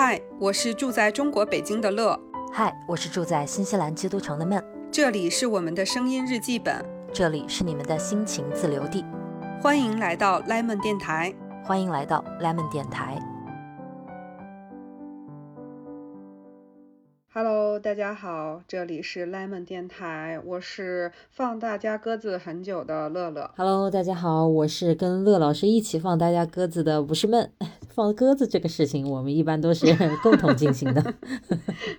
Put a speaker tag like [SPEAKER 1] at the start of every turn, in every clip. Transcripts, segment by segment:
[SPEAKER 1] 嗨，我是住在中国北京的乐。
[SPEAKER 2] 嗨，我是住在新西兰基督城的闷。
[SPEAKER 1] 这里是我们的声音日记本，
[SPEAKER 2] 这里是你们的心情自留地。
[SPEAKER 1] 欢迎来到 Lemon 电台，
[SPEAKER 2] 欢迎来到 Lemon 电台。
[SPEAKER 1] Hello，大家好，这里是 Lemon 电台，我是放大家鸽子很久的乐乐。
[SPEAKER 2] Hello，大家好，我是跟乐老师一起放大家鸽子的，不是闷。放鸽子这个事情，我们一般都是 共同进行的。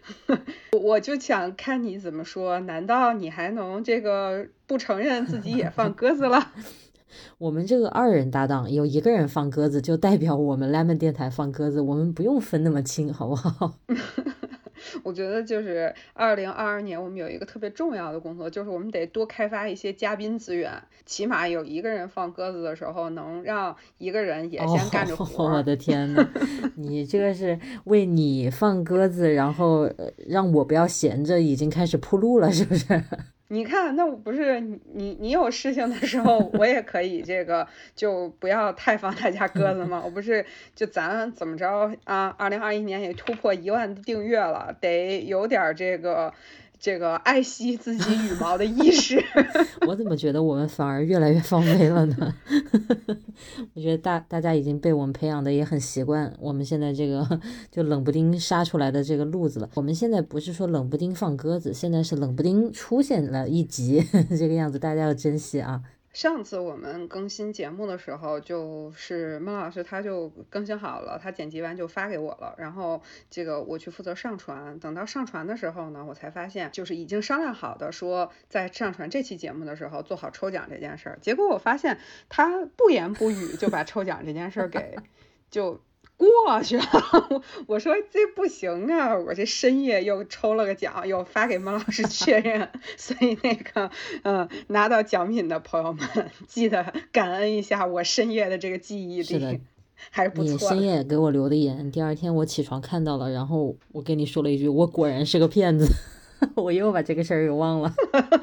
[SPEAKER 1] 我就想看你怎么说，难道你还能这个不承认自己也放鸽子了？
[SPEAKER 2] 我们这个二人搭档，有一个人放鸽子，就代表我们 Lemon 电台放鸽子，我们不用分那么清，好不好？
[SPEAKER 1] 我觉得就是二零二二年，我们有一个特别重要的工作，就是我们得多开发一些嘉宾资源，起码有一个人放鸽子的时候，能让一个人也先干着活。
[SPEAKER 2] 我的天呐，你这个是为你放鸽子，然后让我不要闲着，已经开始铺路了，是不是？
[SPEAKER 1] 你看，那我不是你，你有事情的时候，我也可以这个，就不要太放大家鸽子嘛。我不是就咱怎么着啊？二零二一年也突破一万订阅了，得有点这个。这个爱惜自己羽毛的意识，
[SPEAKER 2] 我怎么觉得我们反而越来越放飞了呢？我觉得大大家已经被我们培养的也很习惯，我们现在这个 就冷不丁杀出来的这个路子了。我们现在不是说冷不丁放鸽子，现在是冷不丁出现了一集这个样子，大家要珍惜啊。
[SPEAKER 1] 上次我们更新节目的时候，就是孟老师他就更新好了，他剪辑完就发给我了，然后这个我去负责上传。等到上传的时候呢，我才发现就是已经商量好的，说在上传这期节目的时候做好抽奖这件事儿。结果我发现他不言不语就把抽奖这件事儿给 就。过去了，我说这不行啊！我这深夜又抽了个奖，又发给孟老师确认，所以那个，嗯，拿到奖品的朋友们记得感恩一下我深夜的这个记忆力，还是不错。
[SPEAKER 2] 你深夜给我留的言，第二天我起床看到了，然后我跟你说了一句，我果然是个骗子。我又把这个事儿给忘了。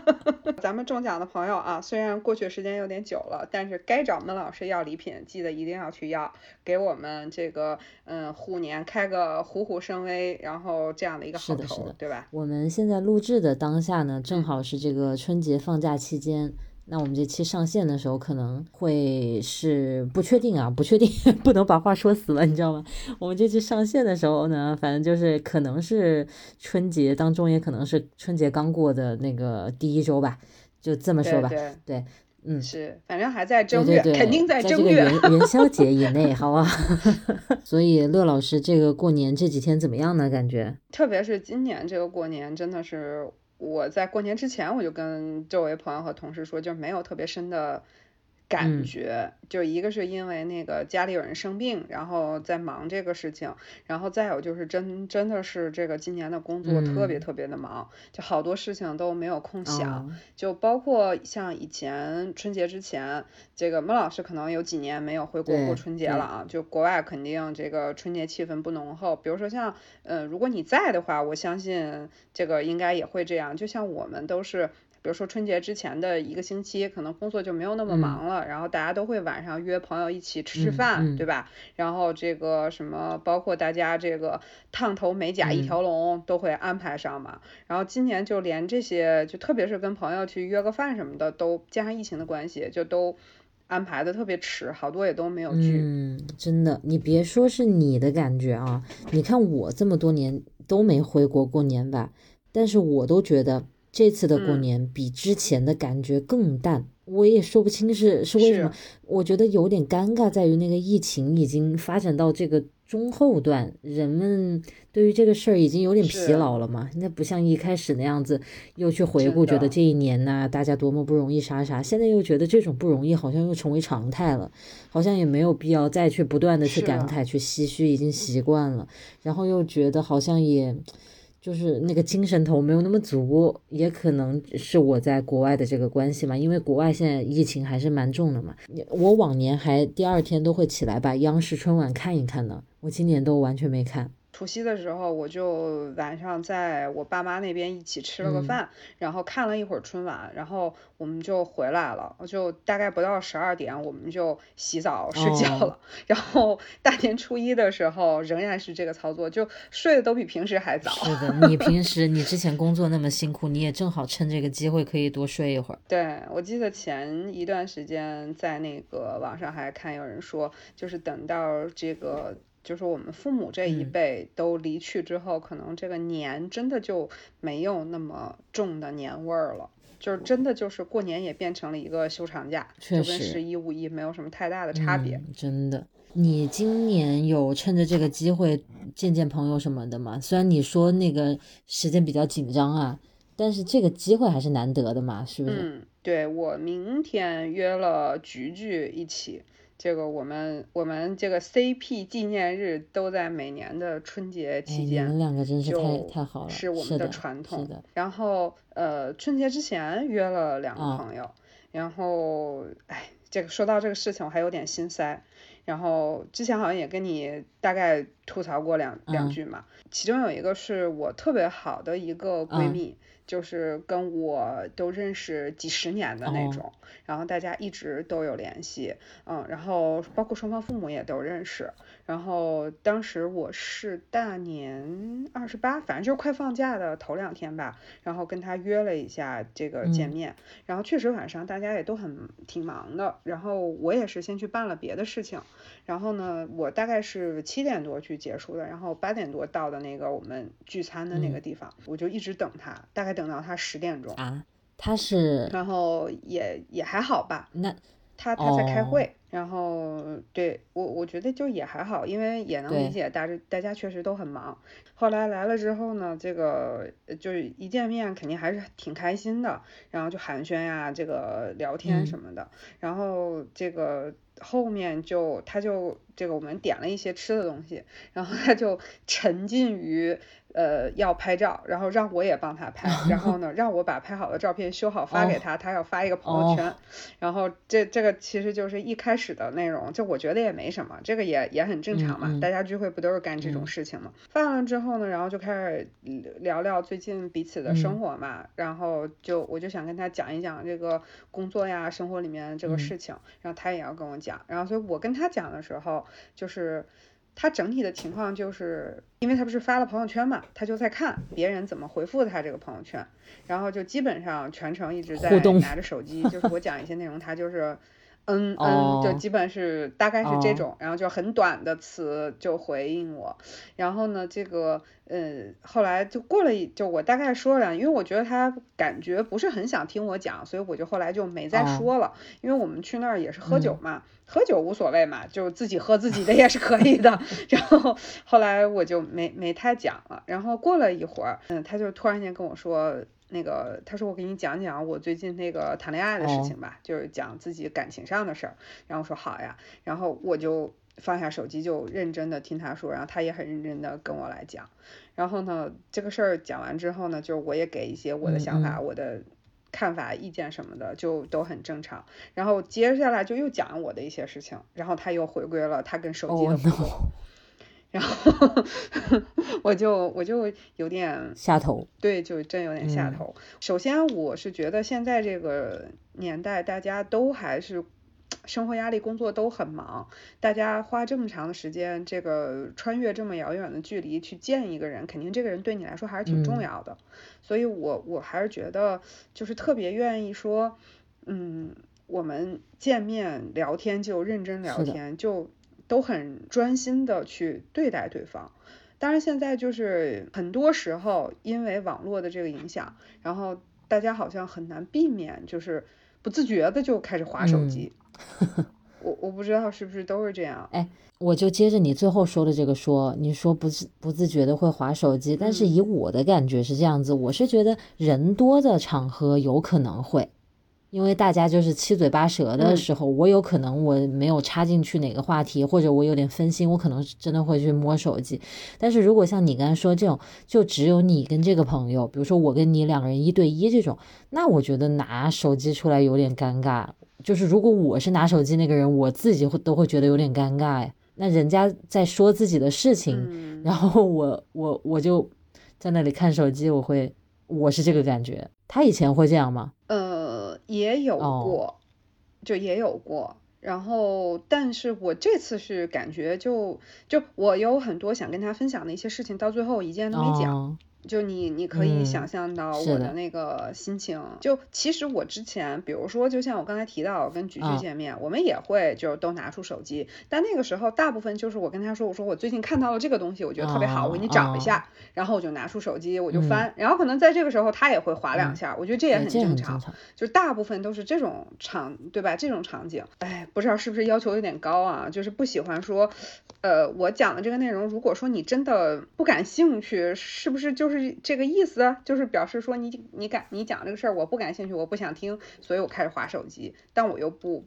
[SPEAKER 1] 咱们中奖的朋友啊，虽然过去时间有点久了，但是该找孟老师要礼品，记得一定要去要，给我们这个嗯虎年开个虎虎生威，然后这样的一个好头，对吧？
[SPEAKER 2] 我们现在录制的当下呢，正好是这个春节放假期间。那我们这期上线的时候可能会是不确定啊，不确定，不能把话说死了，你知道吗？我们这期上线的时候呢，反正就是可能是春节当中，也可能是春节刚过的那个第一周吧，就这么说吧。对，嗯，
[SPEAKER 1] 是，反正还在正月，肯定
[SPEAKER 2] 在
[SPEAKER 1] 正月
[SPEAKER 2] 元 元宵节以内，好吧？所以乐老师这个过年这几天怎么样呢？感觉？
[SPEAKER 1] 特别是今年这个过年，真的是。我在过年之前，我就跟周围朋友和同事说，就没有特别深的。感觉就一个是因为那个家里有人生病，然后在忙这个事情，然后再有就是真真的是这个今年的工作特别特别的忙，就好多事情都没有空想，就包括像以前春节之前，这个孟老师可能有几年没有回国过春节了啊，就国外肯定这个春节气氛不浓厚，比如说像呃如果你在的话，我相信这个应该也会这样，就像我们都是。比如说春节之前的一个星期，可能工作就没有那么忙了，然后大家都会晚上约朋友一起吃吃饭，对吧？然后这个什么，包括大家这个烫头美甲一条龙都会安排上嘛。然后今年就连这些，就特别是跟朋友去约个饭什么的，都加上疫情的关系，就都安排的特别迟，好多也都没有去。
[SPEAKER 2] 嗯，真的，你别说是你的感觉啊，你看我这么多年都没回国过年吧，但是我都觉得。这次的过年比之前的感觉更淡，我也说不清是是为什么。我觉得有点尴尬，在于那个疫情已经发展到这个中后段，人们对于这个事儿已经有点疲劳了嘛。那不像一开始那样子，又去回顾，觉得这一年呐，大家多么不容易，啥啥。现在又觉得这种不容易好像又成为常态了，好像也没有必要再去不断的去感慨、去唏嘘，已经习惯了。然后又觉得好像也。就是那个精神头没有那么足，也可能是我在国外的这个关系嘛，因为国外现在疫情还是蛮重的嘛。我往年还第二天都会起来把央视春晚看一看呢，我今年都完全没看。
[SPEAKER 1] 除夕的时候，我就晚上在我爸妈那边一起吃了个饭，然后看了一会儿春晚，然后我们就回来了，就大概不到十二点，我们就洗澡睡觉了。然后大年初一的时候仍然是这个操作，就睡得都比平时还早。
[SPEAKER 2] 是的，你平时你之前工作那么辛苦，你也正好趁这个机会可以多睡一会儿。
[SPEAKER 1] 对，我记得前一段时间在那个网上还看有人说，就是等到这个。就是我们父母这一辈都离去之后，可能这个年真的就没有那么重的年味儿了，就是真的就是过年也变成了一个休长假，就跟十一五一没有什么太大的差别。
[SPEAKER 2] 真的，你今年有趁着这个机会见见朋友什么的吗？虽然你说那个时间比较紧张啊，但是这个机会还是难得的嘛，是不是？
[SPEAKER 1] 嗯，对我明天约了菊菊一起。这个我们我们这个 CP 纪念日都在每年的春节期间，
[SPEAKER 2] 你们两个真是太太好了，
[SPEAKER 1] 是我们的传统。然后呃，春节之前约了两个朋友，然后哎，这个说到这个事情我还有点心塞。然后之前好像也跟你大概吐槽过两两句嘛，其中有一个是我特别好的一个闺蜜。就是跟我都认识几十年的那种，然后大家一直都有联系，嗯，然后包括双方父母也都认识。然后当时我是大年二十八，反正就是快放假的头两天吧，然后跟他约了一下这个见面。然后确实晚上大家也都很挺忙的，然后我也是先去办了别的事情。然后呢，我大概是七点多去结束的，然后八点多到的那个我们聚餐的那个地方，我就一直等他，大概等到他十点钟
[SPEAKER 2] 啊。他是，
[SPEAKER 1] 然后也也还好吧。
[SPEAKER 2] 那
[SPEAKER 1] 他他在开会，然后对我我觉得就也还好，因为也能理解大家大家确实都很忙。后来来了之后呢，这个就是一见面肯定还是挺开心的，然后就寒暄呀，这个聊天什么的，然后这个。后面就他就这个我们点了一些吃的东西，然后他就沉浸于呃要拍照，然后让我也帮他拍，然后呢让我把拍好的照片修好发给他，他要发一个朋友圈，然后这这个其实就是一开始的内容，就我觉得也没什么，这个也也很正常嘛，大家聚会不都是干这种事情嘛。发完了之后呢，然后就开始聊聊最近彼此的生活嘛，然后就我就想跟他讲一讲这个工作呀生活里面这个事情，然后他也要跟我讲。讲，然后所以我跟他讲的时候，就是他整体的情况，就是因为他不是发了朋友圈嘛，他就在看别人怎么回复他这个朋友圈，然后就基本上全程一直在拿着手机，就是我讲一些内容，他就是嗯嗯，就基本是大概是这种，然后就很短的词就回应我，然后呢，这个。呃，后来就过了一，就我大概说了，因为我觉得他感觉不是很想听我讲，所以我就后来就没再说了。因为我们去那儿也是喝酒嘛，喝酒无所谓嘛，就自己喝自己的也是可以的。然后后来我就没没太讲了。然后过了一会儿，嗯，他就突然间跟我说，那个他说我给你讲讲我最近那个谈恋爱的事情吧，就是讲自己感情上的事儿。然后说好呀，然后我就。放下手机就认真的听他说，然后他也很认真的跟我来讲，然后呢，这个事儿讲完之后呢，就我也给一些我的想法、我的看法、意见什么的，就都很正常。然后接下来就又讲我的一些事情，然后他又回归了他跟手机的互动，然后我就我就有点
[SPEAKER 2] 下头，
[SPEAKER 1] 对，就真有点下头。首先我是觉得现在这个年代大家都还是。生活压力、工作都很忙，大家花这么长的时间，这个穿越这么遥远的距离去见一个人，肯定这个人对你来说还是挺重要的。所以，我我还是觉得，就是特别愿意说，嗯，我们见面聊天就认真聊天，就都很专心的去对待对方。当然，现在就是很多时候因为网络的这个影响，然后大家好像很难避免，就是不自觉的就开始划手机。我我不知道是不是都是这样。
[SPEAKER 2] 哎，我就接着你最后说的这个说，你说不自不自觉的会划手机，但是以我的感觉是这样子，我是觉得人多的场合有可能会。因为大家就是七嘴八舌的时候，我有可能我没有插进去哪个话题，或者我有点分心，我可能真的会去摸手机。但是如果像你刚才说这种，就只有你跟这个朋友，比如说我跟你两个人一对一这种，那我觉得拿手机出来有点尴尬。就是如果我是拿手机那个人，我自己会都会觉得有点尴尬。那人家在说自己的事情，然后我我我就在那里看手机，我会我是这个感觉。他以前会这样吗？
[SPEAKER 1] 呃，也有过，就也有过。然后，但是我这次是感觉就就我有很多想跟他分享的一些事情，到最后一件都没讲。就你，你可以想象到我的那个心情。就其实我之前，比如说，就像我刚才提到跟菊菊见面，我们也会就都拿出手机，但那个时候大部分就是我跟他说，我说我最近看到了这个东西，我觉得特别好，我给你找一下，然后我就拿出手机，我就翻，然后可能在这个时候他也会划两下，我觉得这也很正常。就大部分都是这种场，对吧？这种场景，哎，不知道是不是要求有点高啊？就是不喜欢说，呃，我讲的这个内容，如果说你真的不感兴趣，是不是就是？是这个意思，就是表示说你你感你讲这个事儿我不感兴趣，我不想听，所以我开始划手机，但我又不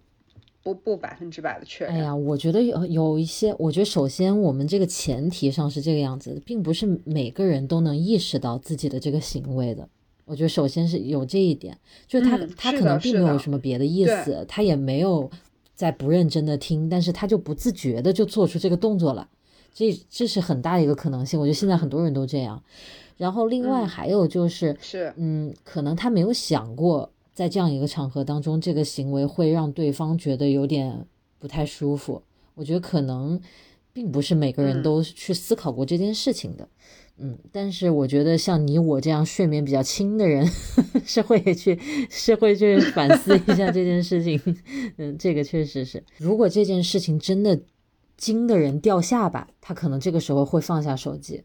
[SPEAKER 1] 不不百分之百的确认。
[SPEAKER 2] 哎呀，我觉得有有一些，我觉得首先我们这个前提上是这个样子，并不是每个人都能意识到自己的这个行为的。我觉得首先是有这一点，就是他他可能并没有什么别的意思，他也没有在不认真的听，但是他就不自觉的就做出这个动作了，这这是很大的一个可能性。我觉得现在很多人都这样。然后另外还有就是，
[SPEAKER 1] 是，
[SPEAKER 2] 嗯，可能他没有想过，在这样一个场合当中，这个行为会让对方觉得有点不太舒服。我觉得可能并不是每个人都去思考过这件事情的，嗯，但是我觉得像你我这样睡眠比较轻的人，是会去是会去反思一下这件事情，嗯，这个确实是，如果这件事情真的惊的人掉下巴，他可能这个时候会放下手机。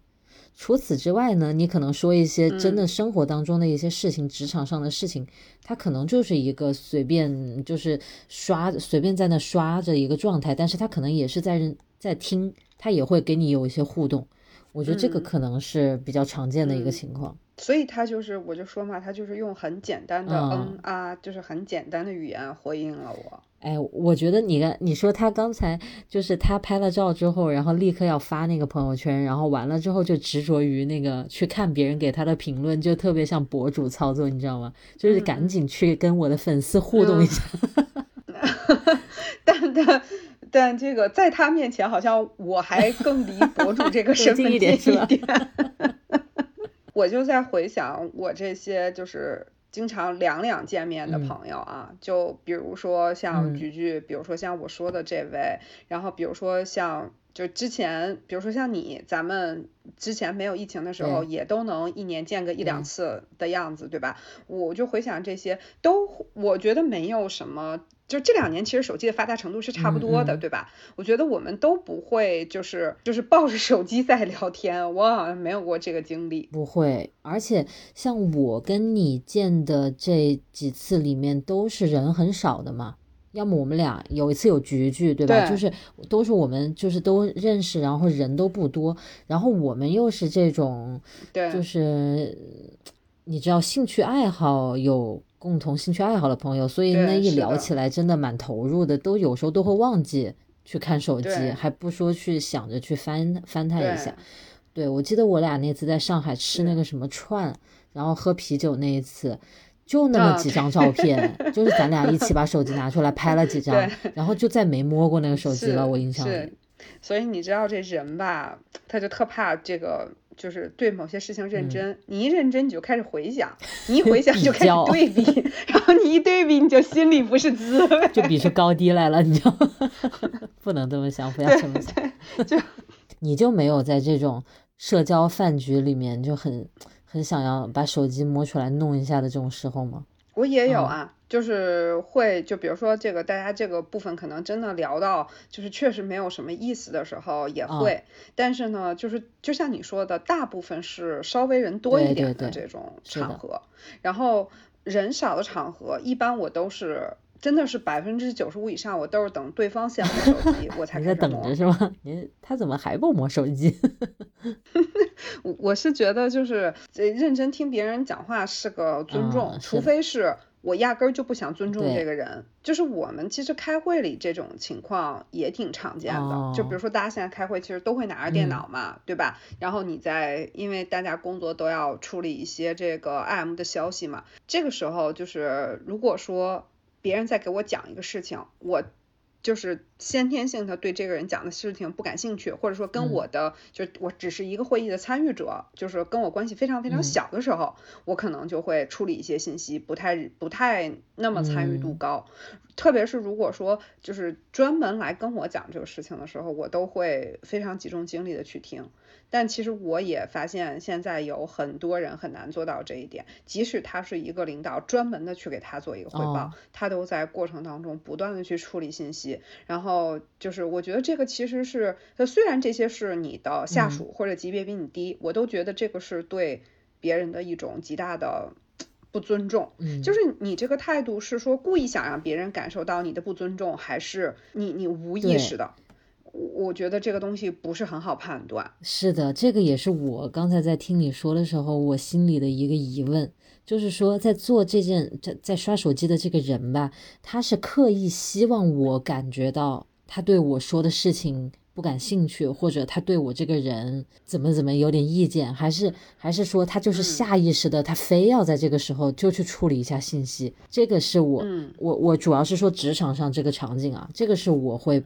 [SPEAKER 2] 除此之外呢，你可能说一些真的生活当中的一些事情，职场上的事情，他可能就是一个随便就是刷随便在那刷着一个状态，但是他可能也是在在听，他也会给你有一些互动。我觉得这个可能是比较常见的一个情况。
[SPEAKER 1] 所以他就是，我就说嘛，他就是用很简单的嗯啊，就是很简单的语言回应了我。
[SPEAKER 2] 哎，我觉得你刚你说他刚才就是他拍了照之后，然后立刻要发那个朋友圈，然后完了之后就执着于那个去看别人给他的评论，就特别像博主操作，你知道吗？就是赶紧去跟我的粉丝互动一下。
[SPEAKER 1] 但但但这个在他面前，好像我还更离 博主这个身份近一点。我就在回想我这些就是。经常两两见面的朋友啊，就比如说像菊菊，比如说像我说的这位，然后比如说像就之前，比如说像你，咱们之前没有疫情的时候，也都能一年见个一两次的样子，对吧？我就回想这些，都我觉得没有什么。就这两年，其实手机的发达程度是差不多的，对吧？我觉得我们都不会，就是就是抱着手机在聊天。我好像没有过这个经历，
[SPEAKER 2] 不会。而且像我跟你见的这几次里面，都是人很少的嘛。要么我们俩有一次有局局，对吧？就是都是我们就是都认识，然后人都不多，然后我们又是这种，
[SPEAKER 1] 对，
[SPEAKER 2] 就是你知道兴趣爱好有。共同兴趣爱好的朋友，所以那一聊起来真的蛮投入的，都有时候都会忘记去看手机，还不说去想着去翻翻它一下。对，我记得我俩那次在上海吃那个什么串，然后喝啤酒那一次，就那么几张照片，就是咱俩一起把手机拿出来拍了几张，然后就再没摸过那个手机了。我印象里。
[SPEAKER 1] 所以你知道这人吧，他就特怕这个。就是对某些事情认真，你一认真你就开始回想，你一回想就开始对比，然后你一对比你就心里不是滋味，
[SPEAKER 2] 就比出高低来了，你就 不能这么想，不要这么想。
[SPEAKER 1] 就
[SPEAKER 2] 你就没有在这种社交饭局里面就很很想要把手机摸出来弄一下的这种时候吗？
[SPEAKER 1] 我也有啊。就是会，就比如说这个，大家这个部分可能真的聊到，就是确实没有什么意思的时候也会，但是呢，就是就像你说的，大部分是稍微人多一点的这种场合，然后人少的场合，一般我都是真的是百分之九十五以上，我都是等对方先摸手机，我才
[SPEAKER 2] 在等着是吗？您他怎么还不摸手机？
[SPEAKER 1] 我我是觉得就是认真听别人讲话是个尊重，除非是。我压根儿就不想尊重这个人，就是我们其实开会里这种情况也挺常见的。就比如说大家现在开会，其实都会拿着电脑嘛，对吧？然后你在，因为大家工作都要处理一些这个 IM 的消息嘛，这个时候就是如果说别人在给我讲一个事情，我就是先天性的对这个人讲的事情不感兴趣，或者说跟我的就我只是一个会议的参与者，就是跟我关系非常非常小的时候，我可能就会处理一些信息，不太不太那么参与度高。特别是如果说就是专门来跟我讲这个事情的时候，我都会非常集中精力的去听。但其实我也发现，现在有很多人很难做到这一点。即使他是一个领导，专门的去给他做一个汇报，他都在过程当中不断的去处理信息。然后就是，我觉得这个其实是，虽然这些是你的下属或者级别比你低，我都觉得这个是对别人的一种极大的不尊重。
[SPEAKER 2] 嗯，
[SPEAKER 1] 就是你这个态度是说故意想让别人感受到你的不尊重，还是你你无意识的？我觉得这个东西不是很好判断。
[SPEAKER 2] 是的，这个也是我刚才在听你说的时候，我心里的一个疑问，就是说在做这件在在刷手机的这个人吧，他是刻意希望我感觉到他对我说的事情。不感兴趣，或者他对我这个人怎么怎么有点意见，还是还是说他就是下意识的，他非要在这个时候就去处理一下信息。这个是我我我主要是说职场上这个场景啊，这个是我会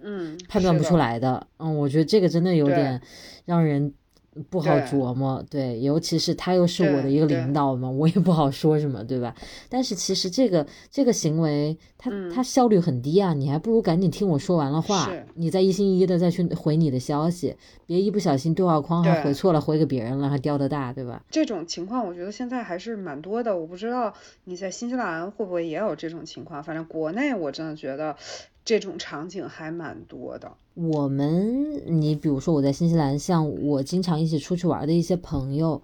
[SPEAKER 2] 判断不出来的。嗯，我觉得这个真的有点让人。不好琢磨，对，尤其是他又是我的一个领导嘛，我也不好说什么，对吧？但是其实这个这个行为，他他效率很低啊，你还不如赶紧听我说完了话，你再一心一意的再去回你的消息，别一不小心对话框还回错了，回给别人了，还掉的大，对吧？
[SPEAKER 1] 这种情况我觉得现在还是蛮多的，我不知道你在新西兰会不会也有这种情况，反正国内我真的觉得。这种场景还蛮多的。
[SPEAKER 2] 我们，你比如说我在新西兰，像我经常一起出去玩的一些朋友，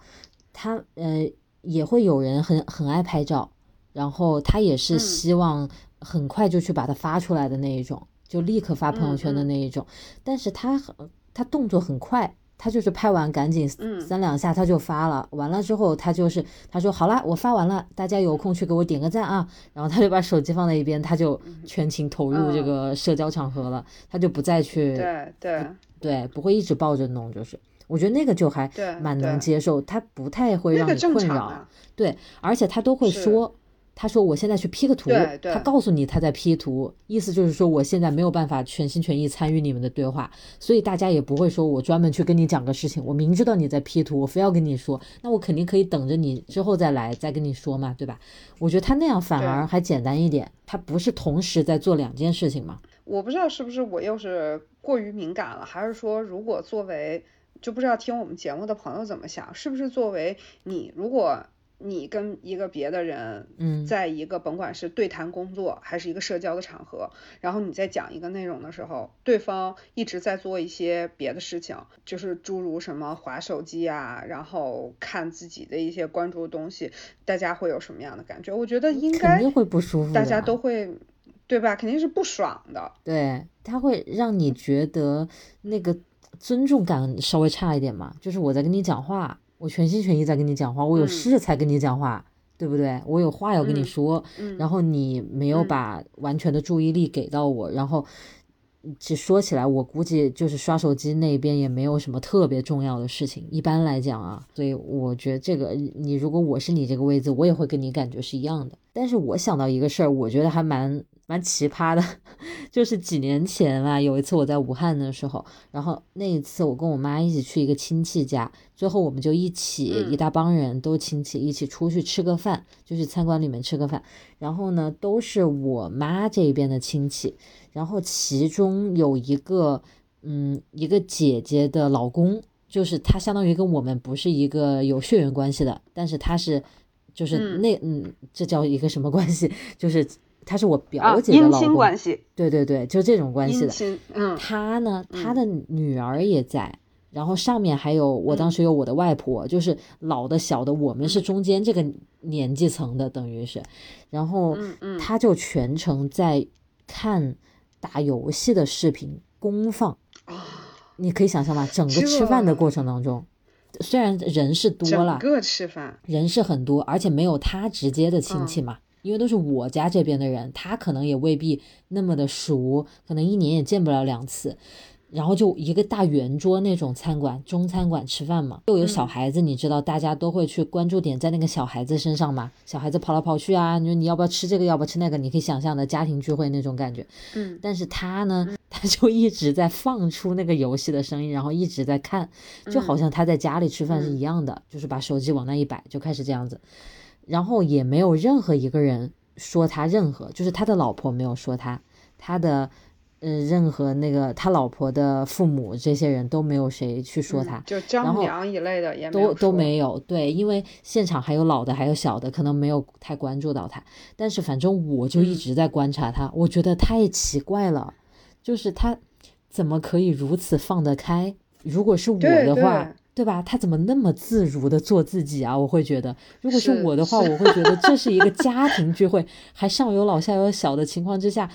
[SPEAKER 2] 他呃也会有人很很爱拍照，然后他也是希望很快就去把它发出来的那一种，就立刻发朋友圈的那一种。但是他很他动作很快。他就是拍完赶紧三两下他就发了，完了之后他就是他说好啦，我发完了，大家有空去给我点个赞啊，然后他就把手机放在一边，他就全情投入这个社交场合了，他就不再去
[SPEAKER 1] 对对。
[SPEAKER 2] 对，不会一直抱着弄，就是。我觉得那个就还蛮能接受，他不太会让你困扰，对，而且他都会说。他说：“我现在去 P 个图。”他告诉你他在 P 图，意思就是说我现在没有办法全心全意参与你们的对话，所以大家也不会说我专门去跟你讲个事情。我明知道你在 P 图，我非要跟你说，那我肯定可以等着你之后再来再跟你说嘛，对吧？我觉得他那样反而还简单一点，他不是同时在做两件事情嘛。
[SPEAKER 1] 我不知道是不是我又是过于敏感了，还是说如果作为就不知道听我们节目的朋友怎么想，是不是作为你如果。你跟一个别的人，
[SPEAKER 2] 嗯，
[SPEAKER 1] 在一个甭管是对谈工作还是一个社交的场合，然后你在讲一个内容的时候，对方一直在做一些别的事情，就是诸如什么划手机啊，然后看自己的一些关注的东西，大家会有什么样的感觉？我觉得应该
[SPEAKER 2] 肯定会不舒服，
[SPEAKER 1] 大家都会，对吧？肯定是不爽的。
[SPEAKER 2] 对，他会让你觉得那个尊重感稍微差一点嘛，就是我在跟你讲话。我全心全意在跟你讲话，我有事才跟你讲话，对不对？我有话要跟你说，然后你没有把完全的注意力给到我，然后，其实说起来，我估计就是刷手机那边也没有什么特别重要的事情。一般来讲啊，所以我觉得这个，你如果我是你这个位置，我也会跟你感觉是一样的。但是我想到一个事儿，我觉得还蛮。蛮奇葩的，就是几年前啊，有一次我在武汉的时候，然后那一次我跟我妈一起去一个亲戚家，最后我们就一起一大帮人都亲戚一起出去吃个饭，就去餐馆里面吃个饭，然后呢都是我妈这边的亲戚，然后其中有一个嗯一个姐姐的老公，就是他相当于跟我们不是一个有血缘关系的，但是他是就是那嗯这叫一个什么关系，就是。他是我表姐的老公，对对对，就这种关系的。
[SPEAKER 1] 嗯，
[SPEAKER 2] 他呢，他的女儿也在，然后上面还有我当时有我的外婆，就是老的小的，我们是中间这个年纪层的，等于是。然后他就全程在看打游戏的视频公放，你可以想象吧？整个吃饭的过程当中，虽然人是多了，
[SPEAKER 1] 整个吃饭
[SPEAKER 2] 人是很多，而且没有他直接的亲戚嘛。因为都是我家这边的人，他可能也未必那么的熟，可能一年也见不了两次。然后就一个大圆桌那种餐馆，中餐馆吃饭嘛，又有小孩子，你知道大家都会去关注点在那个小孩子身上嘛，小孩子跑来跑去啊，你说你要不要吃这个，要不要吃那个，你可以想象的家庭聚会那种感觉。
[SPEAKER 1] 嗯，
[SPEAKER 2] 但是他呢，他就一直在放出那个游戏的声音，然后一直在看，就好像他在家里吃饭是一样的，就是把手机往那一摆，就开始这样子，然后也没有任何一个人说他任何，就是他的老婆没有说他，他的。嗯，任何那个他老婆的父母这些人都没有谁去说他，
[SPEAKER 1] 就张良一类的也
[SPEAKER 2] 都都
[SPEAKER 1] 没
[SPEAKER 2] 有。对，因为现场还有老的，还有小的，可能没有太关注到他。但是反正我就一直在观察他，我觉得太奇怪了，就是他怎么可以如此放得开？如果是我的话，对吧？他怎么那么自如的做自己啊？我会觉得，如果是我的话，我会觉得这是一个家庭聚会，还上有老下有小的情况之下。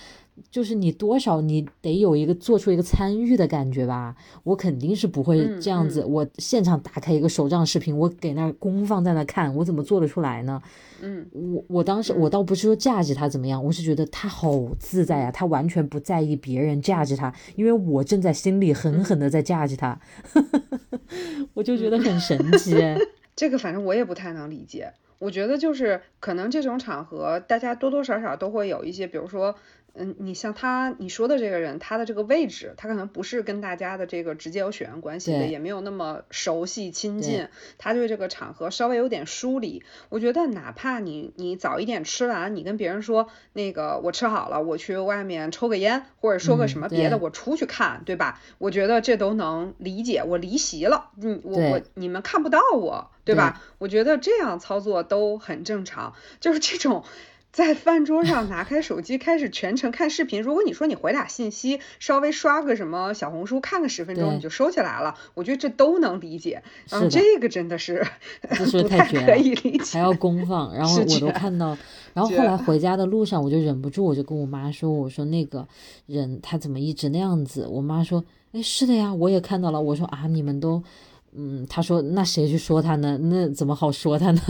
[SPEAKER 2] 就是你多少你得有一个做出一个参与的感觉吧，我肯定是不会这样子。我现场打开一个手账视频，我给那公放在那看，我怎么做得出来呢？
[SPEAKER 1] 嗯，
[SPEAKER 2] 我我当时我倒不是说价值他怎么样，我是觉得他好自在啊，他完全不在意别人价值他，因为我正在心里狠狠的在价值他，我就觉得很神奇。
[SPEAKER 1] 这个反正我也不太能理解，我觉得就是可能这种场合大家多多少少都会有一些，比如说。嗯，你像他你说的这个人，他的这个位置，他可能不是跟大家的这个直接有血缘关系的，也没有那么熟悉亲近，他对这个场合稍微有点疏离。我觉得哪怕你你早一点吃完，你跟别人说那个我吃好了，我去外面抽个烟，或者说个什么别的，我出去看，对吧？我觉得这都能理解。我离席了，嗯，我我你们看不到我，对吧？我觉得这样操作都很正常，就是这种。在饭桌上拿开手机开始全程看视频。如果你说你回俩信息，稍微刷个什么小红书看个十分钟你就收起来了，我觉得这都能理解。然后这个真的是不太可以理解，
[SPEAKER 2] 还要公放。然后我都看到，然后后来回家的路上我就忍不住，我就跟我妈说：“我说那个人他怎么一直那样子？”我妈说：“哎，是的呀，我也看到了。”我说：“啊，你们都。”嗯，他说那谁去说他呢？那怎么好说他呢？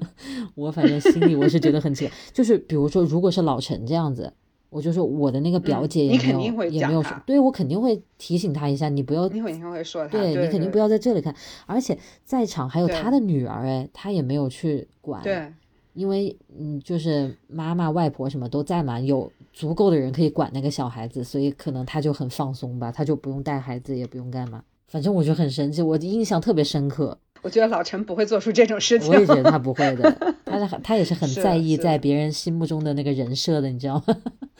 [SPEAKER 2] 我反正心里我是觉得很奇怪。就是比如说，如果是老陈这样子，我就说我的那个表姐也没有也没有说，对我肯定会提醒他一下，你不要，
[SPEAKER 1] 你肯定会说他，
[SPEAKER 2] 对你肯定不要在这里看。而且在场还有他的女儿，哎，他也没有去管，
[SPEAKER 1] 对，
[SPEAKER 2] 因为嗯，就是妈妈、外婆什么都在嘛，有足够的人可以管那个小孩子，所以可能他就很放松吧，他就不用带孩子，也不用干嘛。反正我觉得很神奇，我印象特别深刻。
[SPEAKER 1] 我觉得老陈不会做出这种事情。
[SPEAKER 2] 我也觉得他不会的，他是他也是很在意在别人心目中的那个人设的，你知道吗？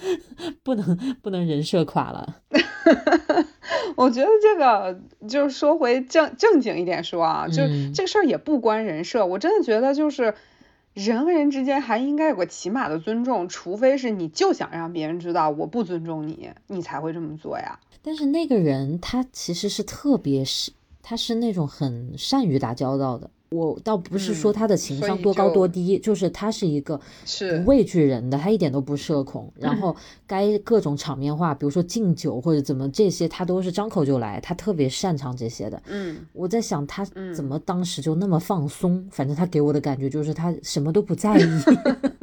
[SPEAKER 2] 不能不能人设垮了。
[SPEAKER 1] 我觉得这个就是说回正正经一点说啊，就这个事儿也不关人设。我真的觉得就是人和人之间还应该有个起码的尊重，除非是你就想让别人知道我不尊重你，你才会这么做呀。
[SPEAKER 2] 但是那个人他其实是特别是，他是那种很善于打交道的。我倒不是说他的情商多高多低，就是他是一个不畏惧人的，他一点都不社恐。然后该各种场面话，比如说敬酒或者怎么这些，他都是张口就来，他特别擅长这些的。
[SPEAKER 1] 嗯，
[SPEAKER 2] 我在想他怎么当时就那么放松，反正他给我的感觉就是他什么都不在意。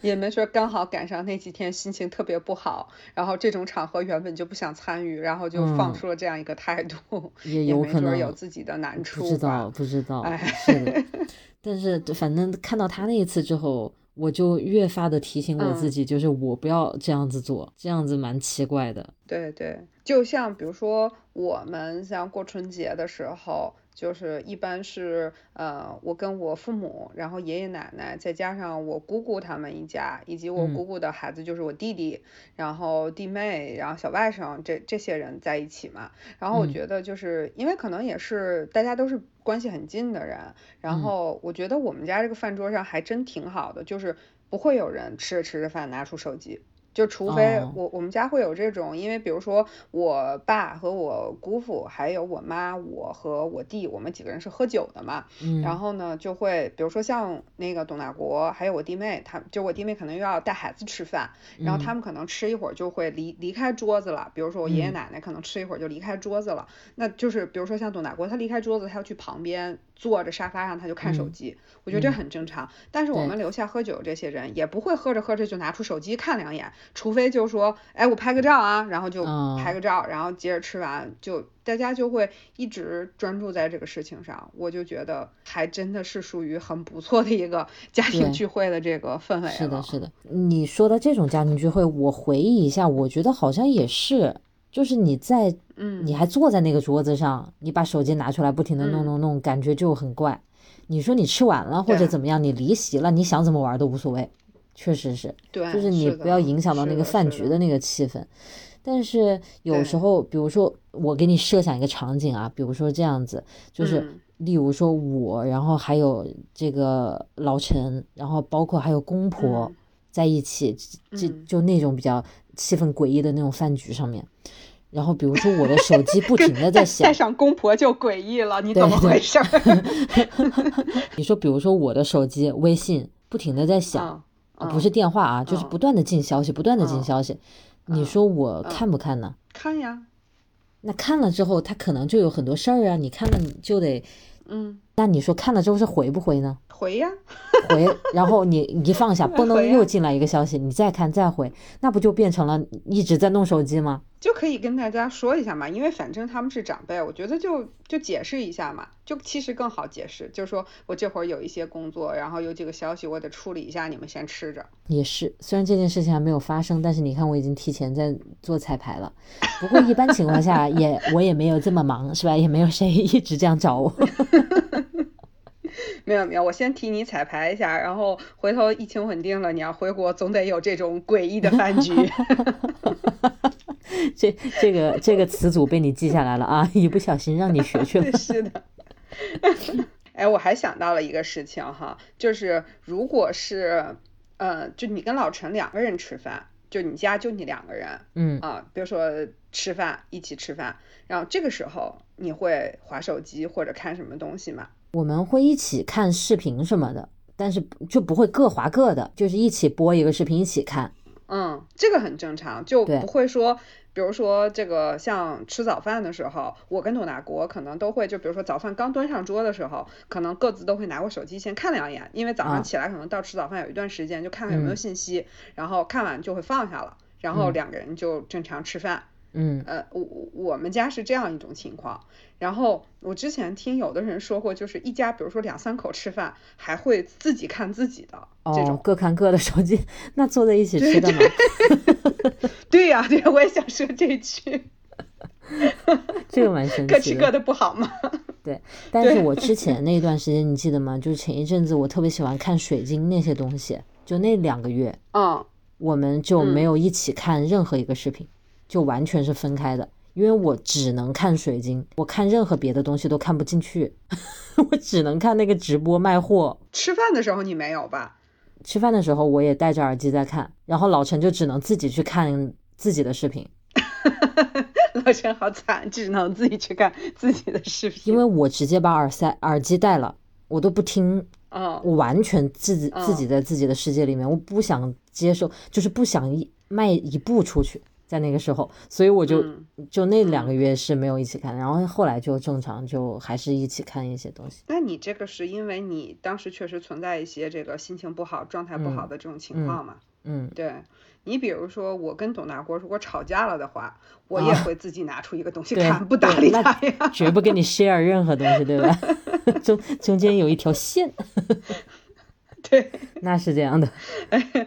[SPEAKER 1] 也没说刚好赶上那几天心情特别不好，然后这种场合原本就不想参与，然后就放出了这样一个态度，
[SPEAKER 2] 也有可能
[SPEAKER 1] 有自己的难处。
[SPEAKER 2] 不知道，不知道。
[SPEAKER 1] 哎，
[SPEAKER 2] 是的。但是反正看到他那一次之后，我就越发的提醒我自己，就是我不要这样子做，这样子蛮奇怪的。
[SPEAKER 1] 对对，就像比如说我们像过春节的时候。就是一般是呃，我跟我父母，然后爷爷奶奶，再加上我姑姑他们一家，以及我姑姑的孩子，就是我弟弟，然后弟妹，然后小外甥，这这些人在一起嘛。然后我觉得就是因为可能也是大家都是关系很近的人，然后我觉得我们家这个饭桌上还真挺好的，就是不会有人吃着吃着饭拿出手机。就除非我我们家会有这种，因为比如说我爸和我姑父还有我妈，我和我弟，我们几个人是喝酒的嘛，然后呢就会比如说像那个董大国还有我弟妹，他就我弟妹可能又要带孩子吃饭，然后他们可能吃一会儿就会离离开桌子了，比如说我爷爷奶奶可能吃一会儿就离开桌子了，那就是比如说像董大国他离开桌子，他要去旁边。坐着沙发上他就看手机，我觉得这很正常。但是我们留下喝酒这些人也不会喝着喝着就拿出手机看两眼，除非就说，哎，我拍个照啊，然后就拍个照，然后接着吃完，就大家就会一直专注在这个事情上。我就觉得还真的是属于很不错的一个家庭聚会的这个氛围
[SPEAKER 2] 是的，是的。你说的这种家庭聚会，我回忆一下，我觉得好像也是，就是你在，
[SPEAKER 1] 嗯，
[SPEAKER 2] 你还坐在那个桌子上，你把手机拿出来，不停的弄弄弄，感觉就很怪。你说你吃完了或者怎么样，你离席了，你想怎么玩都无所谓，确实是，
[SPEAKER 1] 对，
[SPEAKER 2] 就是你不要影响到那个饭局的那个气氛。但是有时候，比如说我给你设想一个场景啊，比如说这样子，就是例如说我，然后还有这个老陈，然后包括还有公婆在一起，就就那种比较气氛诡异的那种饭局上面。然后，比如说我的手机不停的在响，
[SPEAKER 1] 带上公婆就诡异了，你怎么回事？
[SPEAKER 2] 你说，比如说我的手机微信不停的在响，不是电话啊，就是不断的进消息，不断的进消息。你说我看不看呢？
[SPEAKER 1] 看呀。
[SPEAKER 2] 那看了之后，他可能就有很多事儿啊。你看了你就得，
[SPEAKER 1] 嗯。
[SPEAKER 2] 那你说看了之后是回不回呢？
[SPEAKER 1] 回呀，
[SPEAKER 2] 回。然后你 一放下，嘣噔又进来一个消息，你再看再回，那不就变成了一直在弄手机吗？
[SPEAKER 1] 就可以跟大家说一下嘛，因为反正他们是长辈，我觉得就就解释一下嘛，就其实更好解释，就是说我这会儿有一些工作，然后有几个消息我得处理一下，你们先吃着。
[SPEAKER 2] 也是，虽然这件事情还没有发生，但是你看我已经提前在做彩排了。不过一般情况下 也我也没有这么忙，是吧？也没有谁一直这样找我。
[SPEAKER 1] 没有没有，我先替你彩排一下，然后回头疫情稳定了，你要回国总得有这种诡异的饭局。
[SPEAKER 2] 这这个这个词组被你记下来了啊！一不小心让你学去了。
[SPEAKER 1] 是的。哎，我还想到了一个事情哈，就是如果是呃，就你跟老陈两个人吃饭，就你家就你两个人，
[SPEAKER 2] 嗯
[SPEAKER 1] 啊，比如说吃饭一起吃饭，然后这个时候你会划手机或者看什么东西吗？
[SPEAKER 2] 我们会一起看视频什么的，但是就不会各划各的，就是一起播一个视频一起看。
[SPEAKER 1] 嗯，这个很正常，就不会说，比如说这个像吃早饭的时候，我跟董大国可能都会，就比如说早饭刚端上桌的时候，可能各自都会拿过手机先看两眼，因为早上起来可能到吃早饭有一段时间，就看看有没有信息，然后看完就会放下了，然后两个人就正常吃饭。
[SPEAKER 2] 嗯，
[SPEAKER 1] 呃，我我们家是这样一种情况。然后我之前听有的人说过，就是一家，比如说两三口吃饭，还会自己看自己的这种，
[SPEAKER 2] 各看各的手机，那坐在一起吃的吗？
[SPEAKER 1] 对呀，对，我也想说这句，
[SPEAKER 2] 这个蛮神奇，
[SPEAKER 1] 各吃各的不好吗？
[SPEAKER 2] 对，但是我之前那段时间你记得吗？就是前一阵子我特别喜欢看水晶那些东西，就那两个月，
[SPEAKER 1] 嗯，
[SPEAKER 2] 我们就没有一起看任何一个视频，就完全是分开的。因为我只能看水晶，我看任何别的东西都看不进去，我只能看那个直播卖货。
[SPEAKER 1] 吃饭的时候你没有吧？
[SPEAKER 2] 吃饭的时候我也戴着耳机在看，然后老陈就只能自己去看自己的视频。
[SPEAKER 1] 老陈好惨，只能自己去看自己的视频。
[SPEAKER 2] 因为我直接把耳塞、耳机戴了，我都不听，
[SPEAKER 1] 嗯，
[SPEAKER 2] 我完全自己自己在自己的世界里面，我不想接受，就是不想一迈一步出去。在那个时候，所以我就就那两个月是没有一起看，然后后来就正常，就还是一起看一些东西。
[SPEAKER 1] 那你这个是因为你当时确实存在一些这个心情不好、状态不好的这种情况嘛？
[SPEAKER 2] 嗯，
[SPEAKER 1] 对。你比如说，我跟董大国如果吵架了的话，我也会自己拿出一个东西看，不搭理他呀，
[SPEAKER 2] 绝不跟你 share 任何东西，对吧？中中间有一条线。
[SPEAKER 1] 对，
[SPEAKER 2] 那是这样的，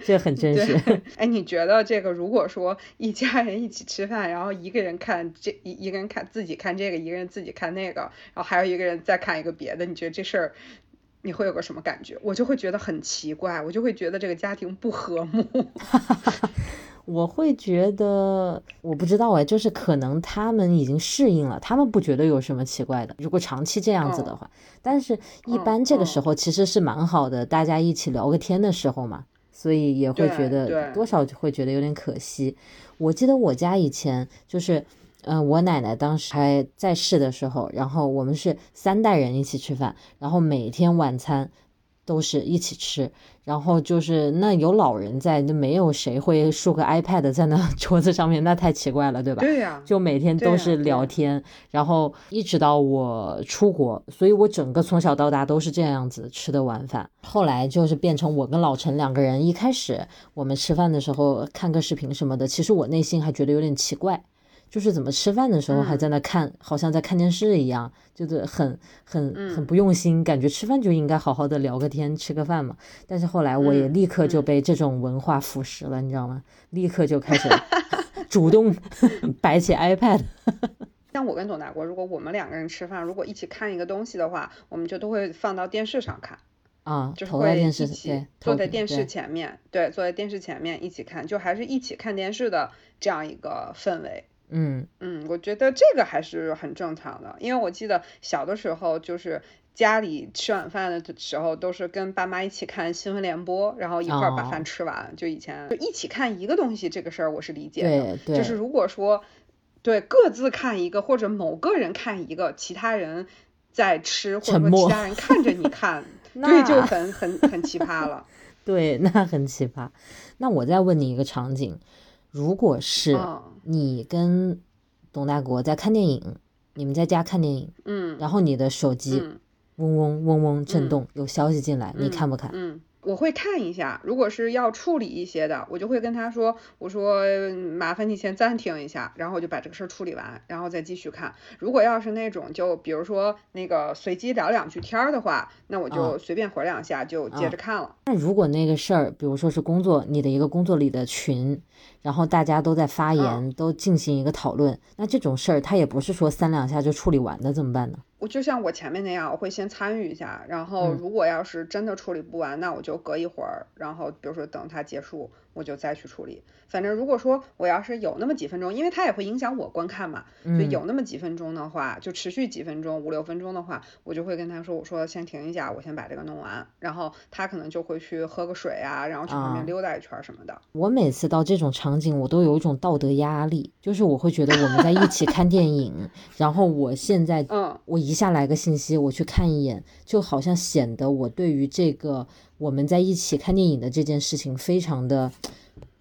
[SPEAKER 2] 这很真实。
[SPEAKER 1] 哎，你觉得这个如果说一家人一起吃饭，然后一个人看这一一个人看自己看这个，一个人自己看那个，然后还有一个人再看一个别的，你觉得这事儿你会有个什么感觉？我就会觉得很奇怪，我就会觉得这个家庭不和睦。
[SPEAKER 2] 我会觉得，我不知道哎，就是可能他们已经适应了，他们不觉得有什么奇怪的。如果长期这样子的话，但是一般这个时候其实是蛮好的，大家一起聊个天的时候嘛，所以也会觉得多少会觉得有点可惜。我记得我家以前就是，嗯，我奶奶当时还在世的时候，然后我们是三代人一起吃饭，然后每天晚餐。都是一起吃，然后就是那有老人在，那没有谁会竖个 iPad 在那 桌子上面，那太奇怪了，对吧？
[SPEAKER 1] 对呀，
[SPEAKER 2] 就每天都是聊天，然后一直到我出国，所以我整个从小到大都是这样子吃的晚饭。后来就是变成我跟老陈两个人，一开始我们吃饭的时候看个视频什么的，其实我内心还觉得有点奇怪。就是怎么吃饭的时候还在那看，好像在看电视一样，就是很很很不用心，感觉吃饭就应该好好的聊个天，吃个饭嘛。但是后来我也立刻就被这种文化腐蚀了，你知道吗？立刻就开始 主动 摆起 iPad。
[SPEAKER 1] 像我跟董大国，如果我们两个人吃饭，如果一起看一个东西的话，我们就都会放到电视上看
[SPEAKER 2] 啊，
[SPEAKER 1] 就是会
[SPEAKER 2] 一
[SPEAKER 1] 起坐在电视前面，对，坐在电视前面一起看，就还是一起看电视的这样一个氛围。
[SPEAKER 2] 嗯
[SPEAKER 1] 嗯，我觉得这个还是很正常的，因为我记得小的时候，就是家里吃晚饭的时候，都是跟爸妈一起看新闻联播，然后一块儿把饭吃完。就以前就一起看一个东西，这个事儿我是理解
[SPEAKER 2] 的。对，
[SPEAKER 1] 就是如果说对各自看一个，或者某个人看一个，其他人在吃，或者说其他人看着你看，对，就很很很奇葩了。
[SPEAKER 2] 对，那很奇葩。那我再问你一个场景。如果是你跟董大国在看电影，你们在家看电影，
[SPEAKER 1] 嗯，
[SPEAKER 2] 然后你的手机嗡嗡嗡嗡震动，有消息进来，你看不看？
[SPEAKER 1] 嗯。我会看一下，如果是要处理一些的，我就会跟他说，我说麻烦你先暂停一下，然后我就把这个事儿处理完，然后再继续看。如果要是那种就比如说那个随机聊两句天儿的话，那我就随便回两下就接着看了。
[SPEAKER 2] 那如果那个事儿，比如说是工作，你的一个工作里的群，然后大家都在发言，都进行一个讨论，那这种事儿他也不是说三两下就处理完的，怎么办呢？
[SPEAKER 1] 我就像我前面那样，我会先参与一下，然后如果要是真的处理不完，那我就隔一会儿，然后比如说等它结束，我就再去处理。反正如果说我要是有那么几分钟，因为它也会影响我观看嘛，所以有那么几分钟的话，就持续几分钟，五六分钟的话，我就会跟他说，我说先停一下，我先把这个弄完，然后他可能就会去喝个水啊，然后去旁边溜达一圈什么的。
[SPEAKER 2] 我每次到这种场景，我都有一种道德压力，就是我会觉得我们在一起看电影，然后我现在，
[SPEAKER 1] 嗯，
[SPEAKER 2] 我一下来个信息，我去看一眼，就好像显得我对于这个我们在一起看电影的这件事情非常的。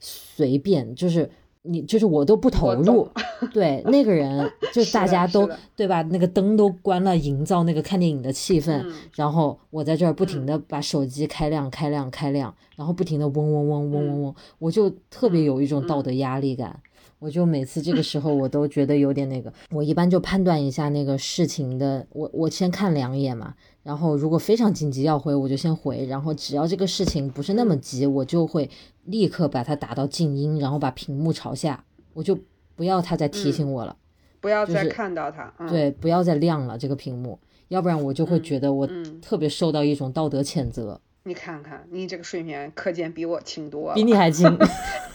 [SPEAKER 2] 随便就是你就是我都不投入，对那个人 就大家都对吧？那个灯都关了，营造那个看电影的气氛。然后我在这儿不停的把手机开亮、开亮、开亮，然后不停的嗡嗡嗡嗡嗡嗡，我就特别有一种道德压力感。我就每次这个时候我都觉得有点那个，我一般就判断一下那个事情的，我我先看两眼嘛。然后如果非常紧急要回，我就先回。然后只要这个事情不是那么急，我就会立刻把它打到静音，然后把屏幕朝下，我就不要它再提醒我了，
[SPEAKER 1] 不要再看到它。
[SPEAKER 2] 对，不要再亮了这个屏幕，要不然我就会觉得我特别受到一种道德谴责。
[SPEAKER 1] 你看看，你这个睡眠可见比我轻多了，
[SPEAKER 2] 比你还轻。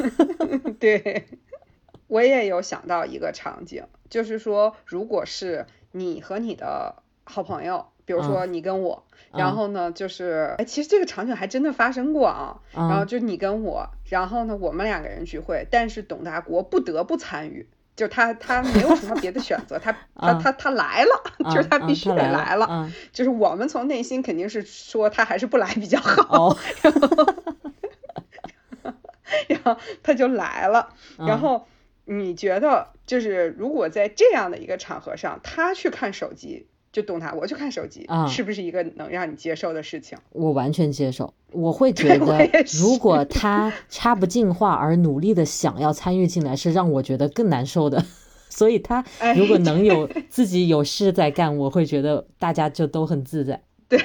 [SPEAKER 1] 对，我也有想到一个场景，就是说，如果是你和你的好朋友。比如说你跟我，然后呢，就是哎，其实这个场景还真的发生过啊。然后就你跟我，然后呢，我们两个人聚会，但是董大国不得不参与，就他他没有什么别的选择，他 他他他来了，就是他必须得来了。就是我们从内心肯定是说他还是不来比较好。然 后然后他就来了。然后你觉得，就是如果在这样的一个场合上，他去看手机。就动他，我去看手机，是不是一个能让你接受的事情？
[SPEAKER 2] 我完全接受。我会觉得，如果他插不进话而努力的想要参与进来，是让我觉得更难受的。所以他如果能有 自己有事在干，我会觉得大家就都很自在。
[SPEAKER 1] 对，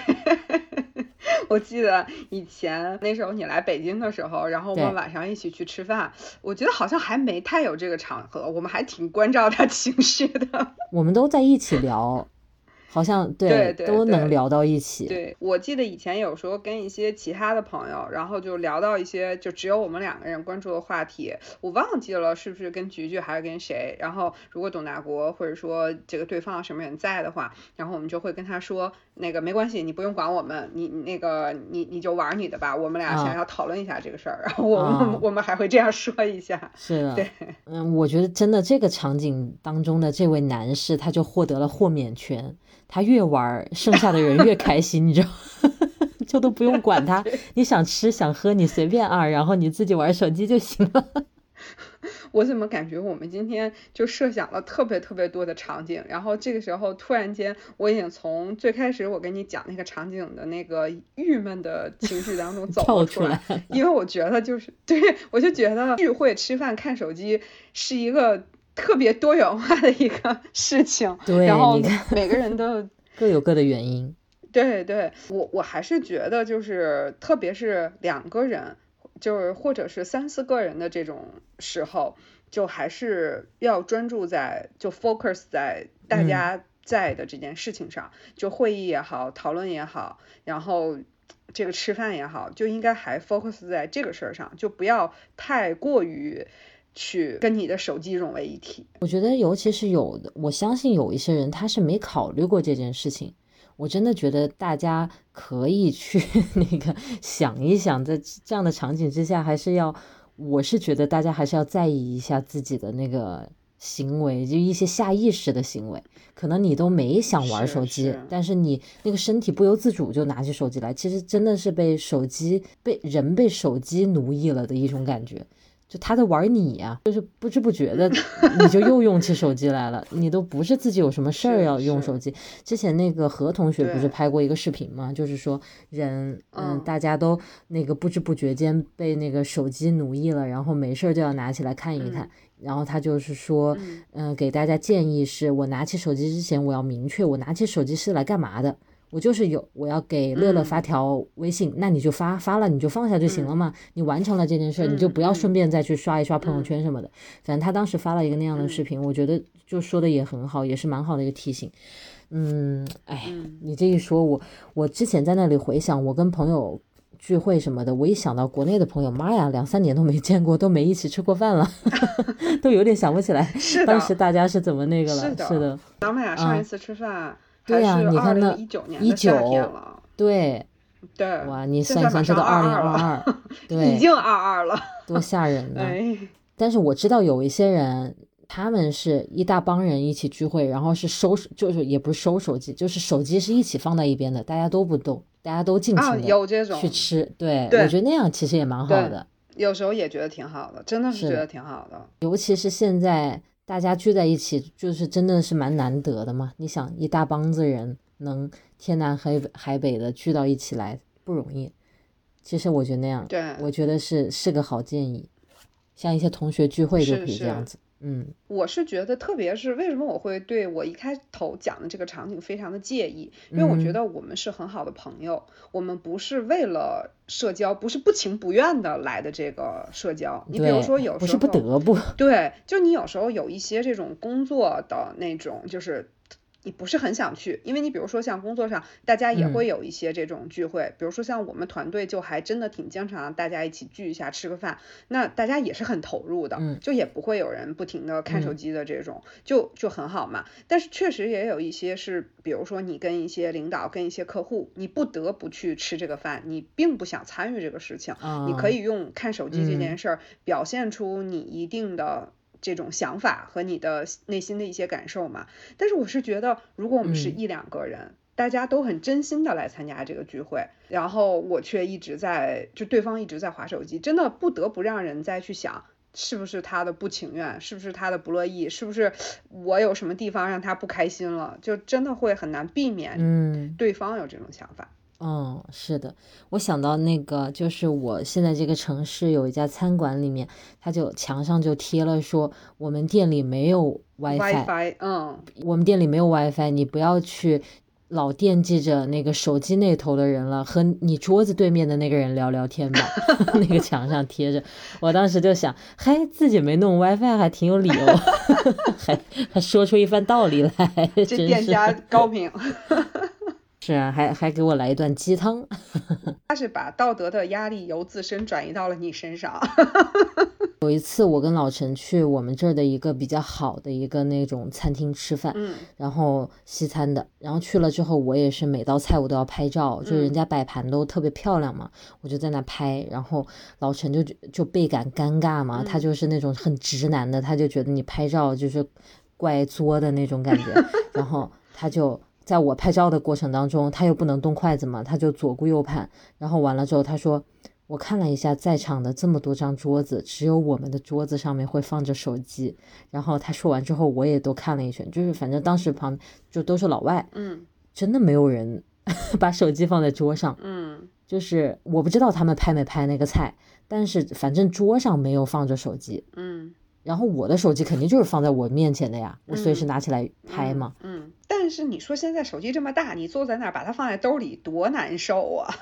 [SPEAKER 1] 我记得以前那时候你来北京的时候，然后我们晚上一起去吃饭，我觉得好像还没太有这个场合，我们还挺关照他情绪的。
[SPEAKER 2] 我们都在一起聊。好像
[SPEAKER 1] 对
[SPEAKER 2] 都能聊到一起。
[SPEAKER 1] 对我记得以前有时候跟一些其他的朋友，然后就聊到一些就只有我们两个人关注的话题，我忘记了是不是跟菊菊还是跟谁。然后如果董大国或者说这个对方什么人在的话，然后我们就会跟他说，那个没关系，你不用管我们，你那个你你就玩你的吧，我们俩想要讨论一下这个事儿。然后我们我们还会这样说一下。
[SPEAKER 2] 是的。
[SPEAKER 1] 对。
[SPEAKER 2] 嗯，我觉得真的这个场景当中的这位男士，他就获得了豁免权。他越玩，剩下的人越开心，你知道？就都不用管他，你想吃想喝你随便啊，然后你自己玩手机就行了。
[SPEAKER 1] 我怎么感觉我们今天就设想了特别特别多的场景，然后这个时候突然间，我已经从最开始我跟你讲那个场景的那个郁闷的情绪当中走了
[SPEAKER 2] 出
[SPEAKER 1] 来，因为我觉得就是对我就觉得聚会吃饭看手机是一个特别多元化的一个 事情，
[SPEAKER 2] 对，
[SPEAKER 1] 然后每个人都
[SPEAKER 2] 各有各的原因。
[SPEAKER 1] 对对，我我还是觉得就是特别是两个人。就是或者是三四个人的这种时候，就还是要专注在就 focus 在大家在的这件事情上，就会议也好，讨论也好，然后这个吃饭也好，就应该还 focus 在这个事儿上，就不要太过于去跟你的手机融为一体。
[SPEAKER 2] 我觉得，尤其是有的，我相信有一些人他是没考虑过这件事情。我真的觉得大家可以去 那个想一想，在这样的场景之下，还是要，我是觉得大家还是要在意一下自己的那个行为，就一些下意识的行为，可能你都没想玩手机，但是你那个身体不由自主就拿起手机来，其实真的是被手机被人被手机奴役了的一种感觉。就他在玩你呀，就是不知不觉的，你就又用起手机来了。你都不是自己有什么事儿要用手机。之前那个何同学不是拍过一个视频吗？就是说人，嗯，大家都那个不知不觉间被那个手机奴役了，然后没事儿就要拿起来看一看。然后他就是说，嗯，给大家建议是，我拿起手机之前，我要明确我拿起手机是来干嘛的。我就是有，我要给乐乐发条微信，那你就发发了，你就放下就行了嘛。你完成了这件事，你就不要顺便再去刷一刷朋友圈什么的。反正他当时发了一个那样的视频，我觉得就说的也很好，也是蛮好的一个提醒。嗯，哎，你这一说，我我之前在那里回想，我跟朋友聚会什么的，我一想到国内的朋友，妈呀，两三年都没见过，都没一起吃过饭了，都有点想不起来当时大家是怎么那个了。是的，
[SPEAKER 1] 咱们俩上一次吃饭。
[SPEAKER 2] 对呀，你看那一九，
[SPEAKER 1] 对。对，
[SPEAKER 2] 哇，你算一算，这都二零二二，对，
[SPEAKER 1] 已经二二了，
[SPEAKER 2] 多吓人呢！但是我知道有一些人，他们是一大帮人一起聚会，然后是收，就是也不是收手机，就是手机是一起放在一边的，大家都不动，大家都尽情的。去吃。对，我觉得那样其实也蛮好的。
[SPEAKER 1] 有时候也觉得挺好的，真的是。觉得挺好的，
[SPEAKER 2] 尤其是现在。大家聚在一起，就是真的是蛮难得的嘛。你想，一大帮子人能天南海海北的聚到一起来，不容易。其实我觉得那样，
[SPEAKER 1] 对，
[SPEAKER 2] 我觉得是是个好建议。像一些同学聚会就可以这样子。嗯，
[SPEAKER 1] 我是觉得，特别是为什么我会对我一开头讲的这个场景非常的介意，因为我觉得我们是很好的朋友，我们不是为了社交，不是不情不愿的来的这个社交。你比如说有时候
[SPEAKER 2] 不是不得不，
[SPEAKER 1] 对，就你有时候有一些这种工作的那种，就是。你不是很想去，因为你比如说像工作上，大家也会有一些这种聚会，比如说像我们团队就还真的挺经常大家一起聚一下吃个饭，那大家也是很投入的，就也不会有人不停的看手机的这种，就就很好嘛。但是确实也有一些是，比如说你跟一些领导、跟一些客户，你不得不去吃这个饭，你并不想参与这个事情，你可以用看手机这件事儿表现出你一定的。这种想法和你的内心的一些感受嘛，但是我是觉得，如果我们是一两个人，大家都很真心的来参加这个聚会，然后我却一直在，就对方一直在划手机，真的不得不让人再去想，是不是他的不情愿，是不是他的不乐意，是不是我有什么地方让他不开心了，就真的会很难避免，嗯，对方有这种想法。
[SPEAKER 2] 嗯，是的，我想到那个，就是我现在这个城市有一家餐馆，里面他就墙上就贴了说，我们店里没有
[SPEAKER 1] WiFi，嗯，
[SPEAKER 2] 我们店里没有 WiFi，你不要去老惦记着那个手机那头的人了，和你桌子对面的那个人聊聊天吧。那个墙上贴着，我当时就想，嘿，自己没弄 WiFi 还挺有理由，还还说出一番道理来，
[SPEAKER 1] 这店家高明。
[SPEAKER 2] 是啊，还还给我来一段鸡汤。
[SPEAKER 1] 他是把道德的压力由自身转移到了你身上。
[SPEAKER 2] 有一次，我跟老陈去我们这儿的一个比较好的一个那种餐厅吃饭，
[SPEAKER 1] 嗯，
[SPEAKER 2] 然后西餐的，然后去了之后，我也是每道菜我都要拍照，就是人家摆盘都特别漂亮嘛，我就在那拍，然后老陈就就倍感尴尬嘛，他就是那种很直男的，他就觉得你拍照就是怪作的那种感觉，然后他就。在我拍照的过程当中，他又不能动筷子嘛，他就左顾右盼，然后完了之后他说。我看了一下在场的这么多张桌子，只有我们的桌子上面会放着手机。然后他说完之后，我也都看了一圈，就是反正当时旁就都是老外，
[SPEAKER 1] 嗯，
[SPEAKER 2] 真的没有人 把手机放在桌上，
[SPEAKER 1] 嗯，
[SPEAKER 2] 就是我不知道他们拍没拍那个菜，但是反正桌上没有放着手机，
[SPEAKER 1] 嗯，
[SPEAKER 2] 然后我的手机肯定就是放在我面前的呀，我随时拿起来拍嘛，
[SPEAKER 1] 嗯。但是你说现在手机这么大，你坐在那儿把它放在兜里，多难受啊！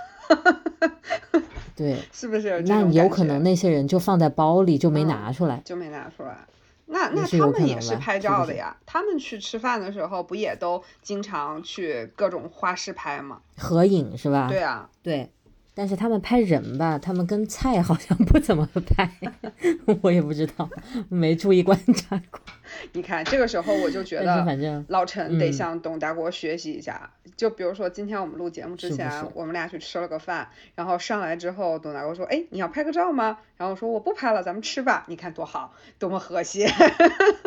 [SPEAKER 2] 对，
[SPEAKER 1] 是不是？
[SPEAKER 2] 那有可能那些人就放在包里就没拿出来，
[SPEAKER 1] 就没拿出来。那那他们也是拍照的呀，他们去吃饭的时候不也都经常去各种花式拍吗？
[SPEAKER 2] 合影是吧？
[SPEAKER 1] 对啊，
[SPEAKER 2] 对。但是他们拍人吧，他们跟菜好像不怎么拍，我也不知道，没注意观察过。
[SPEAKER 1] 你看，这个时候我就觉得，
[SPEAKER 2] 反正
[SPEAKER 1] 老陈得向董大国学习一下。就比如说，今天我们录节目之前，我们俩去吃了个饭，然后上来之后，董大国说：“哎，你要拍个照吗？”然后我说：“我不拍了，咱们吃吧。”你看多好，多么和谐。
[SPEAKER 2] 哎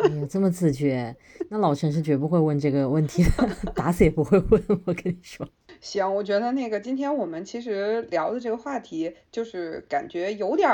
[SPEAKER 2] 呀，这么自觉，那老陈是绝不会问这个问题的，打死也不会问。我跟你说。
[SPEAKER 1] 行，我觉得那个今天我们其实聊的这个话题，就是感觉有点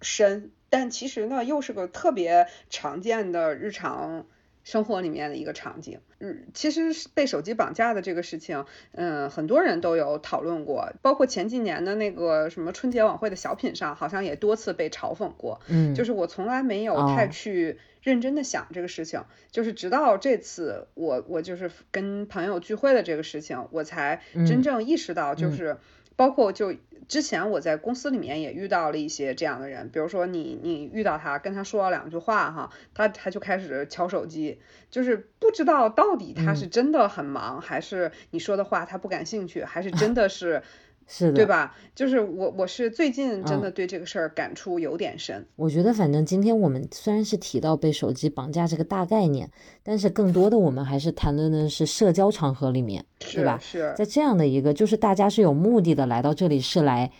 [SPEAKER 1] 深，但其实呢又是个特别常见的日常生活里面的一个场景。嗯，其实被手机绑架的这个事情，嗯，很多人都有讨论过，包括前几年的那个什么春节晚会的小品上，好像也多次被嘲讽过。
[SPEAKER 2] 嗯，
[SPEAKER 1] 就是我从来没有太去。认真的想这个事情，就是直到这次我我就是跟朋友聚会的这个事情，我才真正意识到，就是包括就之前我在公司里面也遇到了一些这样的人，比如说你你遇到他跟他说了两句话哈，他他就开始敲手机，就是不知道到底他是真的很忙，还是你说的话他不感兴趣，还是真的是。
[SPEAKER 2] 是的，
[SPEAKER 1] 对吧？就是我，我是最近真的对这个事儿感触有点深。
[SPEAKER 2] 我觉得，反正今天我们虽然是提到被手机绑架这个大概念，但是更多的我们还是谈论的是社交场合里面，对吧？
[SPEAKER 1] 是
[SPEAKER 2] 在这样的一个，就是大家是有目的的来到这里，是来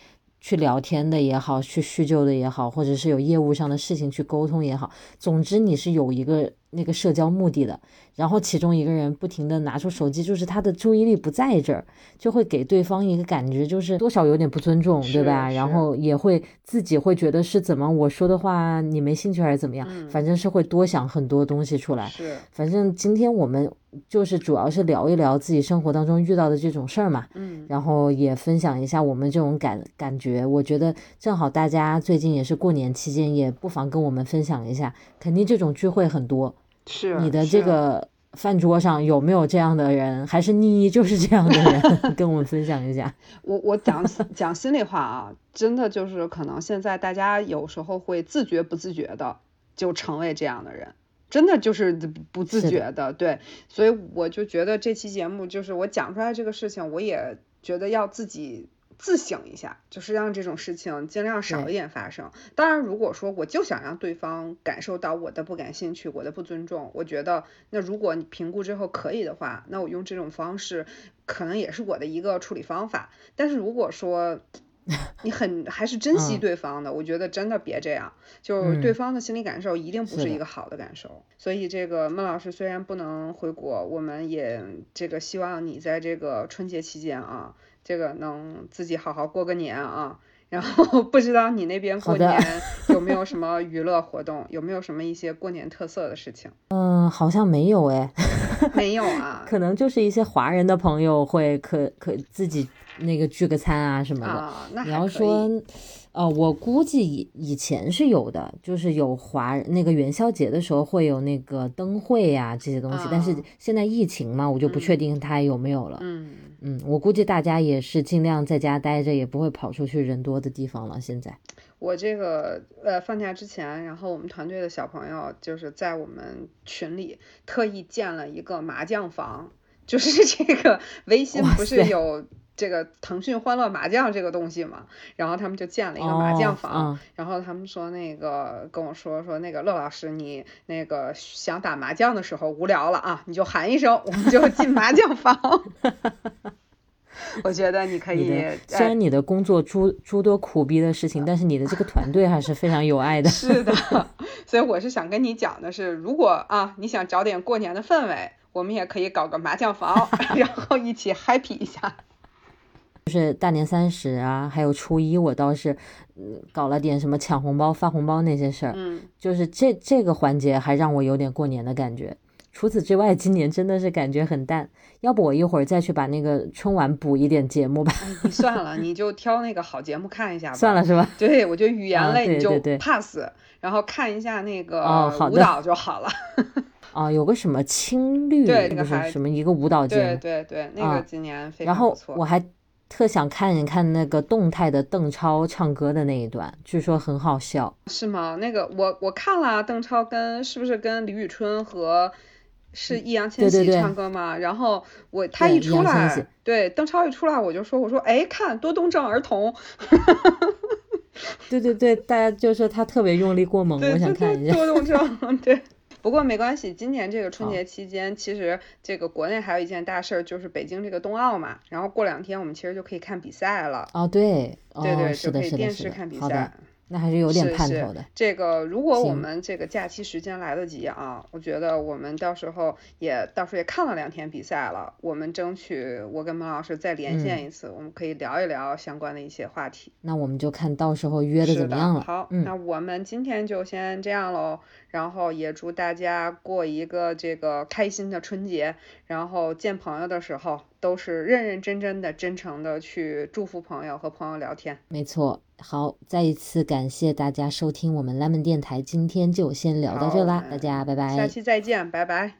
[SPEAKER 2] 去聊天的也好，去叙旧的也好，或者是有业务上的事情去沟通也好，总之你是有一个那个社交目的的。然后其中一个人不停的拿出手机，就是他的注意力不在这儿，就会给对方一个感觉，就是多少有点不尊重，对吧？然后也会自己会觉得是怎么我说的话你没兴趣还是怎么样？反正是会多想很多东西出来。
[SPEAKER 1] 是，
[SPEAKER 2] 反正今天我们就是主要是聊一聊自己生活当中遇到的这种事儿嘛。
[SPEAKER 1] 嗯。
[SPEAKER 2] 然后也分享一下我们这种感感觉，我觉得正好大家最近也是过年期间，也不妨跟我们分享一下，肯定这种聚会很多。
[SPEAKER 1] 是
[SPEAKER 2] 你的这个饭桌上有没有这样的人？还是你就是这样的人？跟我们分享一下。
[SPEAKER 1] 我我讲讲心里话啊，真的就是可能现在大家有时候会自觉不自觉的就成为这样的人，真的就是不自觉的。对，所以我就觉得这期节目就是我讲出来这个事情，我也觉得要自己。自省一下，就是让这种事情尽量少一点发生。当然，如果说我就想让对方感受到我的不感兴趣，我的不尊重，我觉得那如果你评估之后可以的话，那我用这种方式可能也是我的一个处理方法。但是如果说 你很还是珍惜对方的，我觉得真的别这样，就是对方的心理感受一定不是一个好的感受。所以这个孟老师虽然不能回国，我们也这个希望你在这个春节期间啊。这个能自己好好过个年啊，然后不知道你那边过年 有没有什么娱乐活动，有没有什么一些过年特色的事情？
[SPEAKER 2] 嗯，好像没有哎，
[SPEAKER 1] 没有啊，
[SPEAKER 2] 可能就是一些华人的朋友会可可自己那个聚个餐啊什么的。
[SPEAKER 1] 啊，那
[SPEAKER 2] 你要说。呃，我估计以以前是有的，就是有华那个元宵节的时候会有那个灯会呀这些东西，但是现在疫情嘛，我就不确定它有没有了。
[SPEAKER 1] 嗯
[SPEAKER 2] 嗯，我估计大家也是尽量在家待着，也不会跑出去人多的地方了。现在
[SPEAKER 1] 我这个呃放假之前，然后我们团队的小朋友就是在我们群里特意建了一个麻将房，就是这个微信不是有。这个腾讯欢乐麻将这个东西嘛，然后他们就建了一个麻将房，然后他们说那个跟我说说那个乐老师，你那个想打麻将的时候无聊了啊，你就喊一声，我们就进麻将房。我觉得你可以，
[SPEAKER 2] 虽然你的工作诸诸多苦逼的事情，但是你的这个团队还是非常有爱的。
[SPEAKER 1] 是的，所以我是想跟你讲的是，如果啊你想找点过年的氛围。我们也可以搞个麻将房，然后一起 happy 一下。
[SPEAKER 2] 就是大年三十啊，还有初一，我倒是，嗯，搞了点什么抢红包、发红包那些事儿。
[SPEAKER 1] 嗯，
[SPEAKER 2] 就是这这个环节还让我有点过年的感觉。除此之外，今年真的是感觉很淡。要不我一会儿再去把那个春晚补一点节目吧。
[SPEAKER 1] 你算了，你就挑那个好节目看一下吧。
[SPEAKER 2] 算了是吧？
[SPEAKER 1] 对，我觉得语言类你就
[SPEAKER 2] pass，
[SPEAKER 1] 然后看一下那个
[SPEAKER 2] 舞
[SPEAKER 1] 蹈就好了。
[SPEAKER 2] 哦，有个什么青绿，
[SPEAKER 1] 对，
[SPEAKER 2] 那个什么一个舞蹈节
[SPEAKER 1] 目，对对对，那个今年非
[SPEAKER 2] 常不错。然后我还。特想看一看那个动态的邓超唱歌的那一段，据说很好笑，
[SPEAKER 1] 是吗？那个我我看了，邓超跟是不是跟李宇春和是易烊千玺唱歌吗？然后我他一出来，对邓超一出来，我就说我说哎，看多动症儿童，
[SPEAKER 2] 对对对，大家就说他特别用力过猛，我想看一下
[SPEAKER 1] 多动症，对。不过没关系，今年这个春节期间，其实这个国内还有一件大事儿，就是北京这个冬奥嘛。然后过两天我们其实就可以看比赛了。
[SPEAKER 2] 哦，对，
[SPEAKER 1] 对对，
[SPEAKER 2] 是的，是
[SPEAKER 1] 的，是的。好的。
[SPEAKER 2] 那还是有点盼头的。
[SPEAKER 1] 这个，如果我们这个假期时间来得及啊，我觉得我们到时候也到时候也看了两天比赛了，我们争取我跟孟老师再连线一次，我们可以聊一聊相关的一些话题。
[SPEAKER 2] 那我们就看到时候约的怎么样了。
[SPEAKER 1] 好，那我们今天就先这样喽。然后也祝大家过一个这个开心的春节，然后见朋友的时候都是认认真真的、真诚的去祝福朋友和朋友聊天。
[SPEAKER 2] 没错，好，再一次感谢大家收听我们 lemon 电台，今天就先聊到这啦，大家拜拜，
[SPEAKER 1] 下期再见，拜拜。